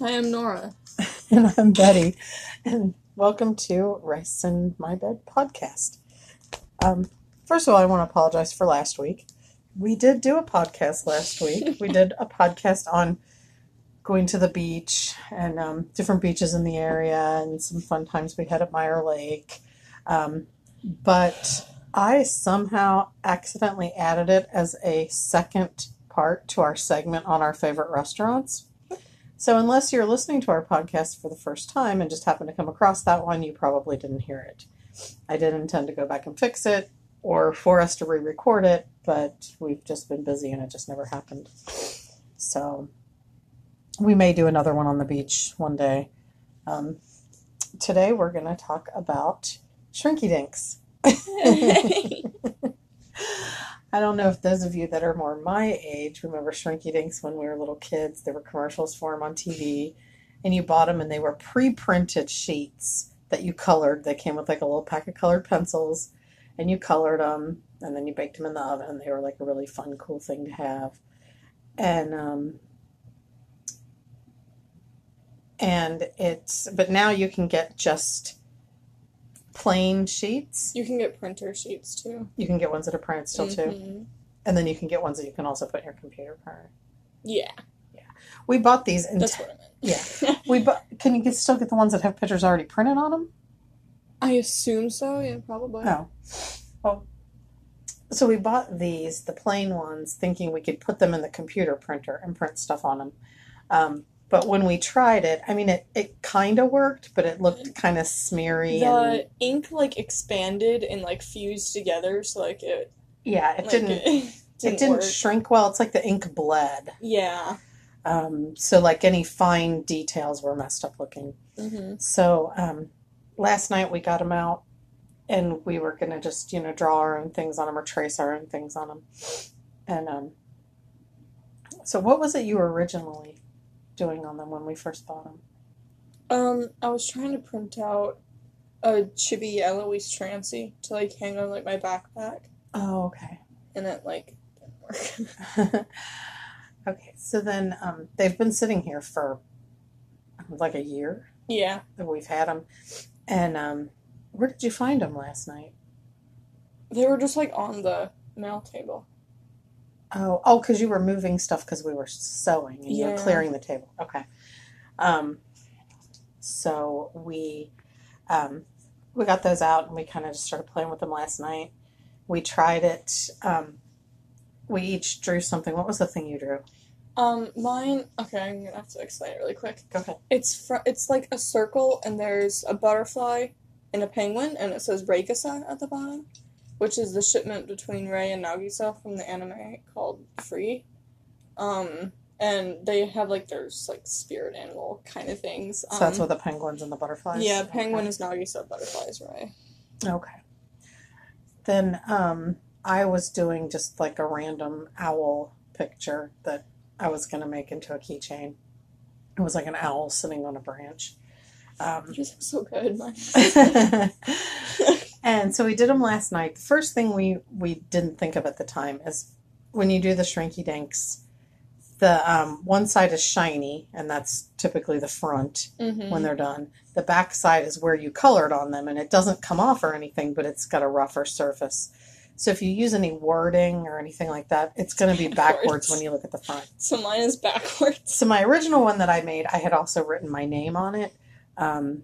Hi, I'm Nora. and I'm Betty, and welcome to Rice in My Bed podcast. Um, first of all, I want to apologize for last week. We did do a podcast last week. we did a podcast on going to the beach and um, different beaches in the area and some fun times we had at Meyer Lake. Um, but I somehow accidentally added it as a second part to our segment on our favorite restaurants. So, unless you're listening to our podcast for the first time and just happen to come across that one, you probably didn't hear it. I did intend to go back and fix it or for us to re record it, but we've just been busy and it just never happened. So, we may do another one on the beach one day. Um, today, we're going to talk about shrinky dinks. I don't know if those of you that are more my age remember Shrinky Dinks when we were little kids. There were commercials for them on TV, and you bought them, and they were pre-printed sheets that you colored. They came with like a little pack of colored pencils, and you colored them, and then you baked them in the oven. They were like a really fun, cool thing to have, and um, and it's but now you can get just plain sheets. You can get printer sheets too. You can get ones that are printed still too. Mhm. And then you can get ones that you can also put in your computer printer. Yeah, Yeah. We bought these in that's what I meant. yeah. We bought can you get, still get the ones that have pictures already printed on them? I assume so. Yeah, probably. Oh. Well, so we bought these, the plain ones, thinking we could put them in the computer printer and print stuff on them. Um, but when we tried it, I mean, it, it kind of worked, but it looked kind of smeary. The and ink like expanded and like fused together, so like it yeah, it like, didn't, It it didn't, didn't shrink well. It's like the ink bled. yeah. Um, so like any fine details were messed up looking. hmm So um, last night we got them out, and we were gonna just you know draw our own things on them or trace our own things on them. And um, so, what was it you originally doing on them when we first bought them? Um, I was trying to print out a chibi Alois Trancy to like hang on like my backpack, Oh, okay. and it like didn't work. okay. So then um, they've been sitting here for like a year yeah. that we've had them, and um, where did you find them last night? They were just like on the mail table. Oh, oh, because you were moving stuff because we were sewing and you were clearing the table. Okay. Um, so we um, we got those out and we kind of just started playing with them last night. We tried it. Um, we each drew something. What was the thing you drew? Um, mine. Okay, I'm gonna have to explain it really quick. Go ahead. It's fr- it's like a circle, and there's a butterfly and a penguin, and it says Reigisa at the bottom, which is the shipment between Rei and Nagisa from the anime called Free. Um, and they have like there's like spirit animal kind of things. So that's Um, what the penguins and the butterflies. Yeah, penguin is Nagisa, butterfly is Rei. Okay. Then um, I was doing just like a random owl picture that I was going to make into a keychain. It was like an owl sitting on a branch. Um, Yours so good. And so we did them last night. The first thing we we didn't think of at the time is when you do the shrinky dinks, the um, one side is shiny, and that's typically the front hmm when they're done. The back side is where you colored on them, and it doesn't come off or anything, but it's got a rougher surface. So if you use any wording or anything like that, it's going to be backwards Backwards. when you look at the front. So mine is backwards. So my original one that I made, I had also written my name on it, um,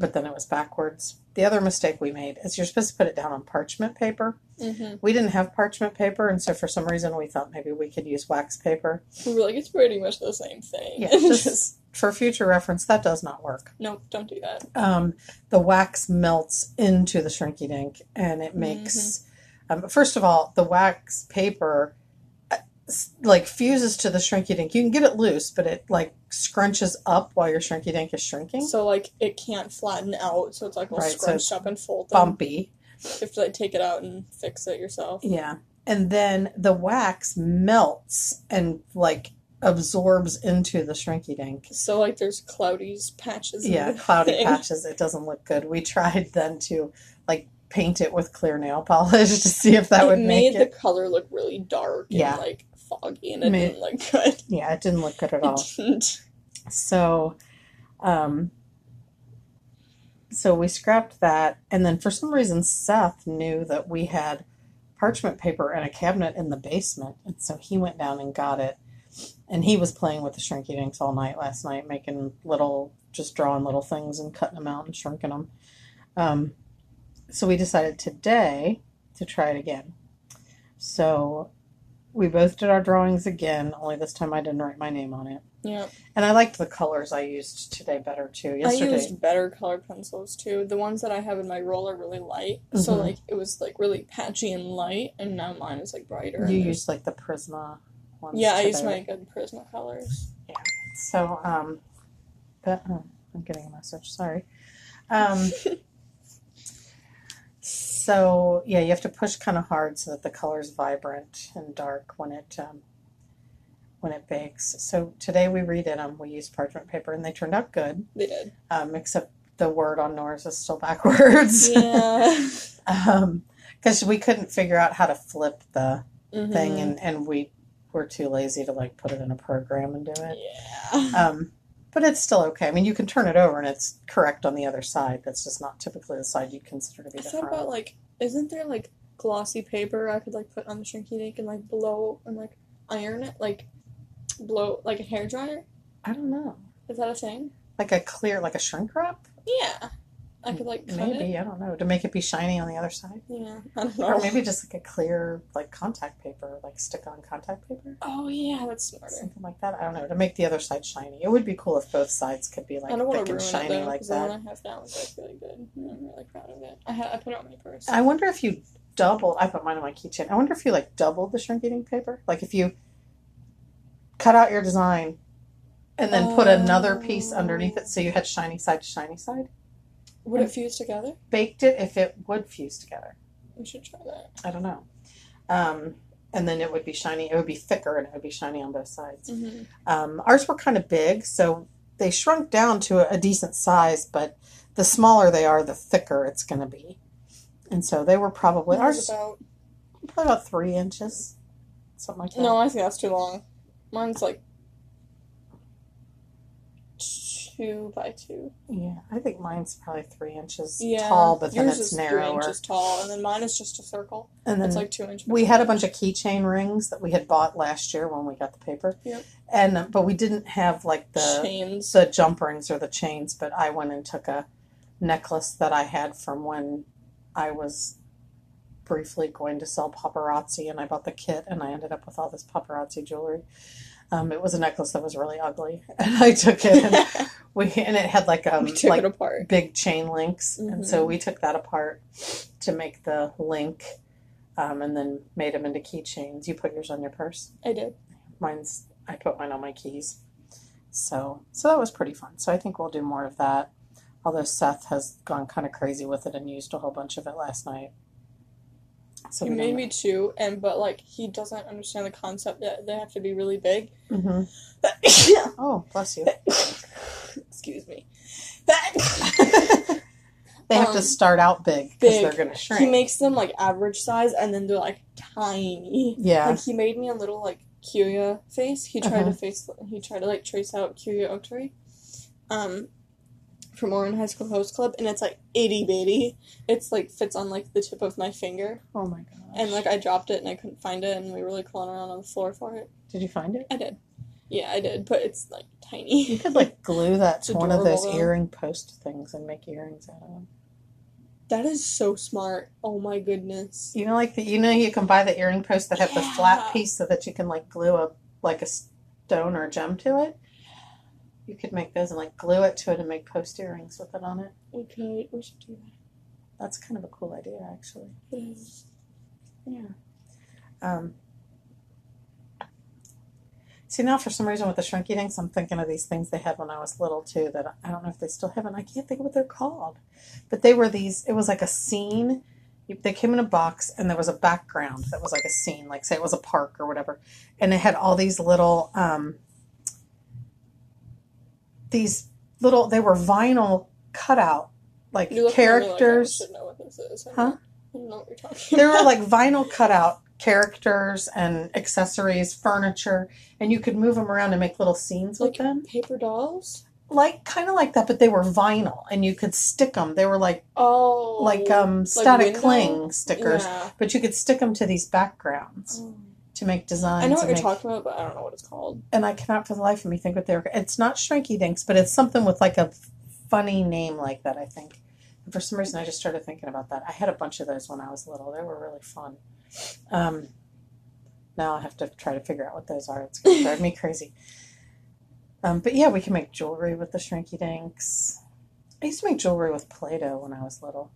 but then it was backwards. The other mistake we made is you're supposed to put it down on parchment paper. hmm We didn't have parchment paper, and so for some reason we thought maybe we could use wax paper. We were like, it's pretty much the same thing. Yeah, just for future reference, that does not work. nope, don't do that. Um, the wax melts into the shrinky dink, and it makes. Um, first of all, the wax paper like fuses to the shrinky dink. You can get it loose, but it like scrunches up while your shrinky dink is shrinking. So like it can't flatten out, so it's like all Right, so scrunched it's up and folded. Bumpy, You have to like take it out and fix it yourself. yeah. And then the wax melts and like absorbs into the shrinky dink. So like there's cloudy patches. in Yeah, cloudy thing. patches. It doesn't look good. We tried then to like paint it with clear nail polish to see if that it would made make the color look really dark and Yeah. like foggy, and it didn't look good. Yeah, it didn't look good at all. So, um, so we scrapped that, and then for some reason Seth knew that we had parchment paper and a cabinet in the basement, and so he went down and got it. And he was playing with the shrinky dinks all night last night, making little, just drawing little things and cutting them out and shrinking them. Um, so we decided today to try it again. So we both did our drawings again, only this time I didn't write my name on it. Yeah. And I liked the colors I used today better too. Yesterday, I used better colored pencils too. The ones that I have in my roll are really light, so Mhm. like it was like really patchy and light, and now mine is like brighter. you used like the Prisma ones. yeah, I today. used my good Prisma colors. Yeah. So, um, but oh, I'm getting a message. Sorry. Um, so yeah, you have to push kind of hard so that the color's vibrant and dark when it um, when it bakes. So today we redid them. We used parchment paper, and they turned out good. They did. Um, except the word on Nora's is still backwards. Yeah. um, because we couldn't figure out how to flip the Mhm. thing, and and we were too lazy to like put it in a program and do it. Yeah. Um, but it's still okay. I mean, you can turn it over and it's correct on the other side. That's just not typically the side you'd consider to be I the thought about like, isn't there like glossy paper I could like put on the shrinky dink and like blow and like iron it like blow like a hair dryer? I don't know. Is that a thing? Like a clear, like a shrink wrap? Yeah. I could like Maybe, it. I don't know. To make it be shiny on the other side? Yeah. I don't know. Or maybe just like a clear, like contact paper, like stick on contact paper? Oh yeah, that's smarter. Something like that. I don't know. To make the other side shiny. It would be cool if both sides could be like I don't want thick to and shiny though, like that. I have now is like really good. I'm really proud of it. I ha- I put it on my purse. I wonder if you doubled. I put mine on my keychain. I wonder if you like doubled the shrinky dink paper. Like if you cut out your design and then put another piece underneath it, so you had shiny side to shiny side. Would it fuse together? Baked it if it would fuse together. We should try that. I don't know. Um, and then it would be shiny. It would be thicker and it would be shiny on both sides. Mm-hmm. Um, ours were kind of big, so they shrunk down to a, a decent size. But the smaller they are, the thicker it's going to be. And so they were probably ours about probably about three inches, something like that. no, I think that's too long. Mine's like two by two. Yeah, I think mine's probably three inches Yeah, tall, but then it's is narrower. three inches tall, and then mine is just a circle. and then It's like two inches. we had a bunch of keychain rings that we had bought last year when we got the paper. Yep. And but we didn't have like the chains. the jump rings or the chains. But I went and took a necklace that I had from when I was briefly going to sell paparazzi, and I bought the kit, and I ended up with all this paparazzi jewelry. Um, it was a necklace that was really ugly, and I took it, and we and it had like um like big chain links, and so Mhm. we took that apart to make the link, um, and then made them into keychains. You put yours on your purse. I did. Mine's I put mine on my keys. So so that was pretty fun. So I think we'll do more of that. Although Seth has gone kind of crazy with it and used a whole bunch of it last night. So he made me two, and but like he doesn't understand the concept that they have to be really big. Mhm. Oh, bless you. Excuse me. they have to Um, start out big because they're going to shrink. he makes them like average size, and then they're like tiny. yeah. Like he made me a little like Kyoya face. He tried Uh-huh. to face. He tried to like trace out Kyoya Otori, um, from Ouran High School Host Club, and it's like itty bitty. It's like fits on like the tip of my finger, oh my gosh. and like I dropped it and I couldn't find it, and we were like crawling around on the floor for it. Did you find it? I did. Yeah, I did, but it's like tiny. You could like glue that to one of those though. earring post things and make earrings out of them. that is so smart. Oh my goodness. You know, like the you know you can buy the earring posts that have the flat piece so that you can like glue a like a stone or gem to it. You could make those and like glue it to it and make post earrings with it on it. We could. We should do that. That's kind of a cool idea, actually. It is. Yeah. Um, see now, for some reason, with the shrinky dinks, I'm thinking of these things they had when I was little too. That I don't know if they still have, and I can't think of what they're called. But they were these. It was like a scene. They came in a box, and there was a background that was like a scene, like say it was a park or whatever, and it had all these little, um, these little. They were vinyl cutout like look like I characters. know what this is. I Huh? know what you're talking They were like vinyl cutout characters and accessories, furniture, and you could move them around and make little scenes with them. paper dolls. Like kind of like that, but they were vinyl, and you could stick them. They were like Oh, like um static window? cling stickers, Yeah. but you could stick them to these backgrounds Oh. To make designs. I know what you're make- talking about, but I don't know what it's called. and I cannot for the life of me think what they're. It's not Shrinky Dinks, but it's something with like a funny name like that. I think. And for some reason, I just started thinking about that. I had a bunch of those when I was little. They were really fun. Um, now I have to try to figure out what those are. It's going to drive me crazy. Um, but yeah, we can make jewelry with the Shrinky Dinks. I used to make jewelry with Play-Doh when I was little.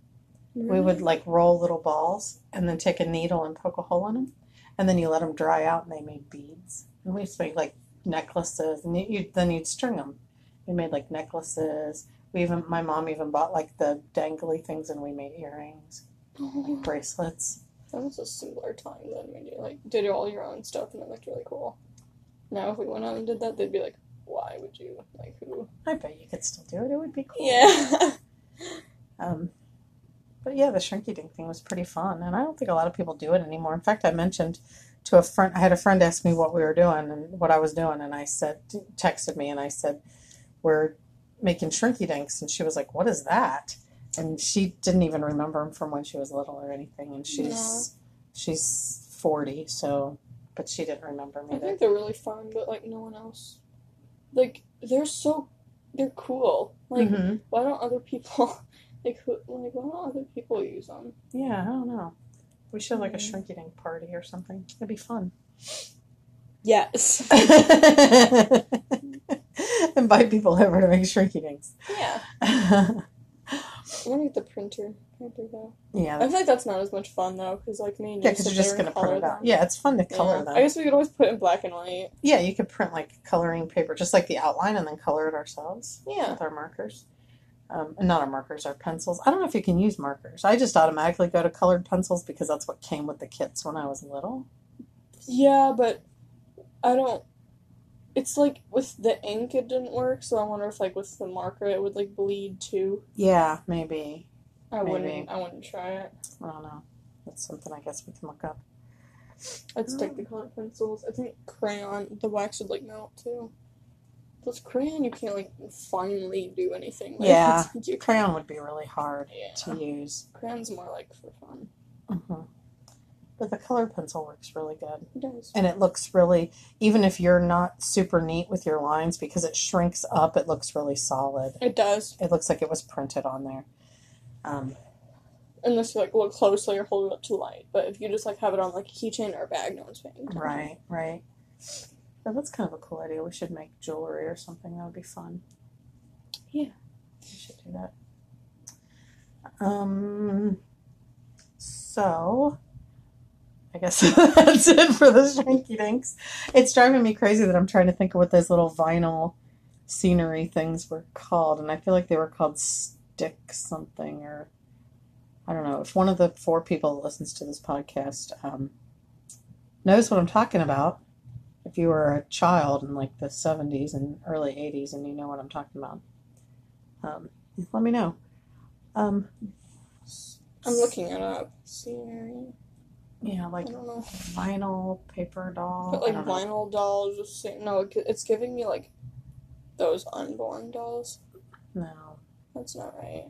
We would like roll little balls and then take a needle and poke a hole in them, and then you let them dry out and they made beads. And we used to make like necklaces, and you, then you'd string them. We made like necklaces. We even my mom even bought like the dangly things, and we made earrings, Oh, bracelets. that was a similar time then when you like did all your own stuff and it looked really cool. Now if we went out and did that, they'd be like, "Why would you? Like who?" I bet you could still do it. It would be cool. Yeah. Um, but yeah, the Shrinky Dink thing was pretty fun, and I don't think a lot of people do it anymore. In fact, I mentioned to a friend, I had a friend ask me what we were doing and what I was doing, and I said, texted me, and I said, we're making Shrinky Dinks, and she was like, what is that? And she didn't even remember them from when she was little or anything, and she's No. she's forty, so but she didn't remember me. I think they're really fun, but like no one else. Like they're so, they're cool. Like Mhm. why don't other people? Like who? Like why don't other people use them? yeah, I don't know. We should have like a. Shrinky Dink party or something. It'd be fun. Yes. Invite people over to make shrinky dinks. yeah. yeah, I'm gonna get the printer. printer though. Yeah. I feel like that's not as much fun though, because like me and you because sit you're just gonna print color it out. Yeah, it's fun to color Yeah. them. I guess we could always put it in black and white. yeah, you could print like coloring paper, just like the outline, and then color it ourselves Yeah. with our markers. Um, not our markers, our pencils. I don't know if you can use markers. I just automatically go to colored pencils because that's what came with the kits when I was little. Yeah, but I don't. It's like with the ink, it didn't work. So I wonder if like with the marker, it would like bleed too. Yeah, maybe. I Maybe. wouldn't. I wouldn't try it. I don't know. That's something I guess we can look up. I'd stick the colored pencils. I think crayon, the wax would like melt too. Plus crayon, you can't like finally do anything. With. Yeah. you Crayon would be really hard Yeah. to use. Crayon's more like for fun. hmm But the color pencil works really good. It does. And it looks really, even if you're not super neat with your lines, because it shrinks up, it looks really solid. It does. It looks like it was printed on there. Um, Unless you like look closely or hold it up to light. But if you just like have it on like a keychain or a bag, no one's paying attention. right, right. But that's kind of a cool idea. We should make jewelry or something. That would be fun. Yeah. We should do that. Um, so, I guess that's it for the Shrinky Dinks. It's driving me crazy that I'm trying to think of what those little vinyl scenery things were called, and I feel like they were called stick something or I don't know. If one of the four people that listens to this podcast um, knows what I'm talking about, if you were a child in like the 70s and early 80s and you know what I'm talking about, um, let me know. Um, I'm looking it up. Scenery. yeah, like vinyl paper doll. But like don't know. vinyl dolls, just say, no, it's giving me like those unborn dolls. No, That's not right.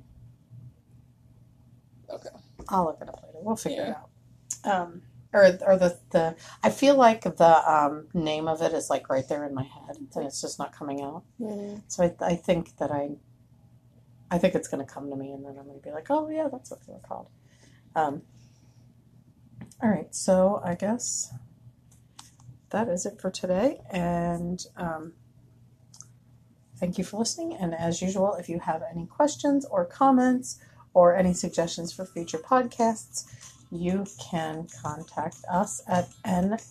Okay. I'll look it up later. We'll figure Yeah. it out. Um, or or the the I feel like the um, name of it is like right there in my head, and it's just not coming out. Mm. So I, I think that I, I think it's going to come to me, and then I'm going to be like, oh yeah, that's what they were called. Um, all right, so I guess that is it for today, and um, thank you for listening. And as usual, if you have any questions or comments or any suggestions for future podcasts, you can contact us at NLESRE,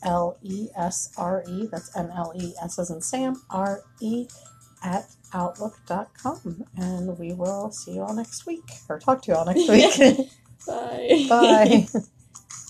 that's NLES as in Sam, R-E at outlook.com. And we will see you all next week, or talk to you all next week. Bye. Bye.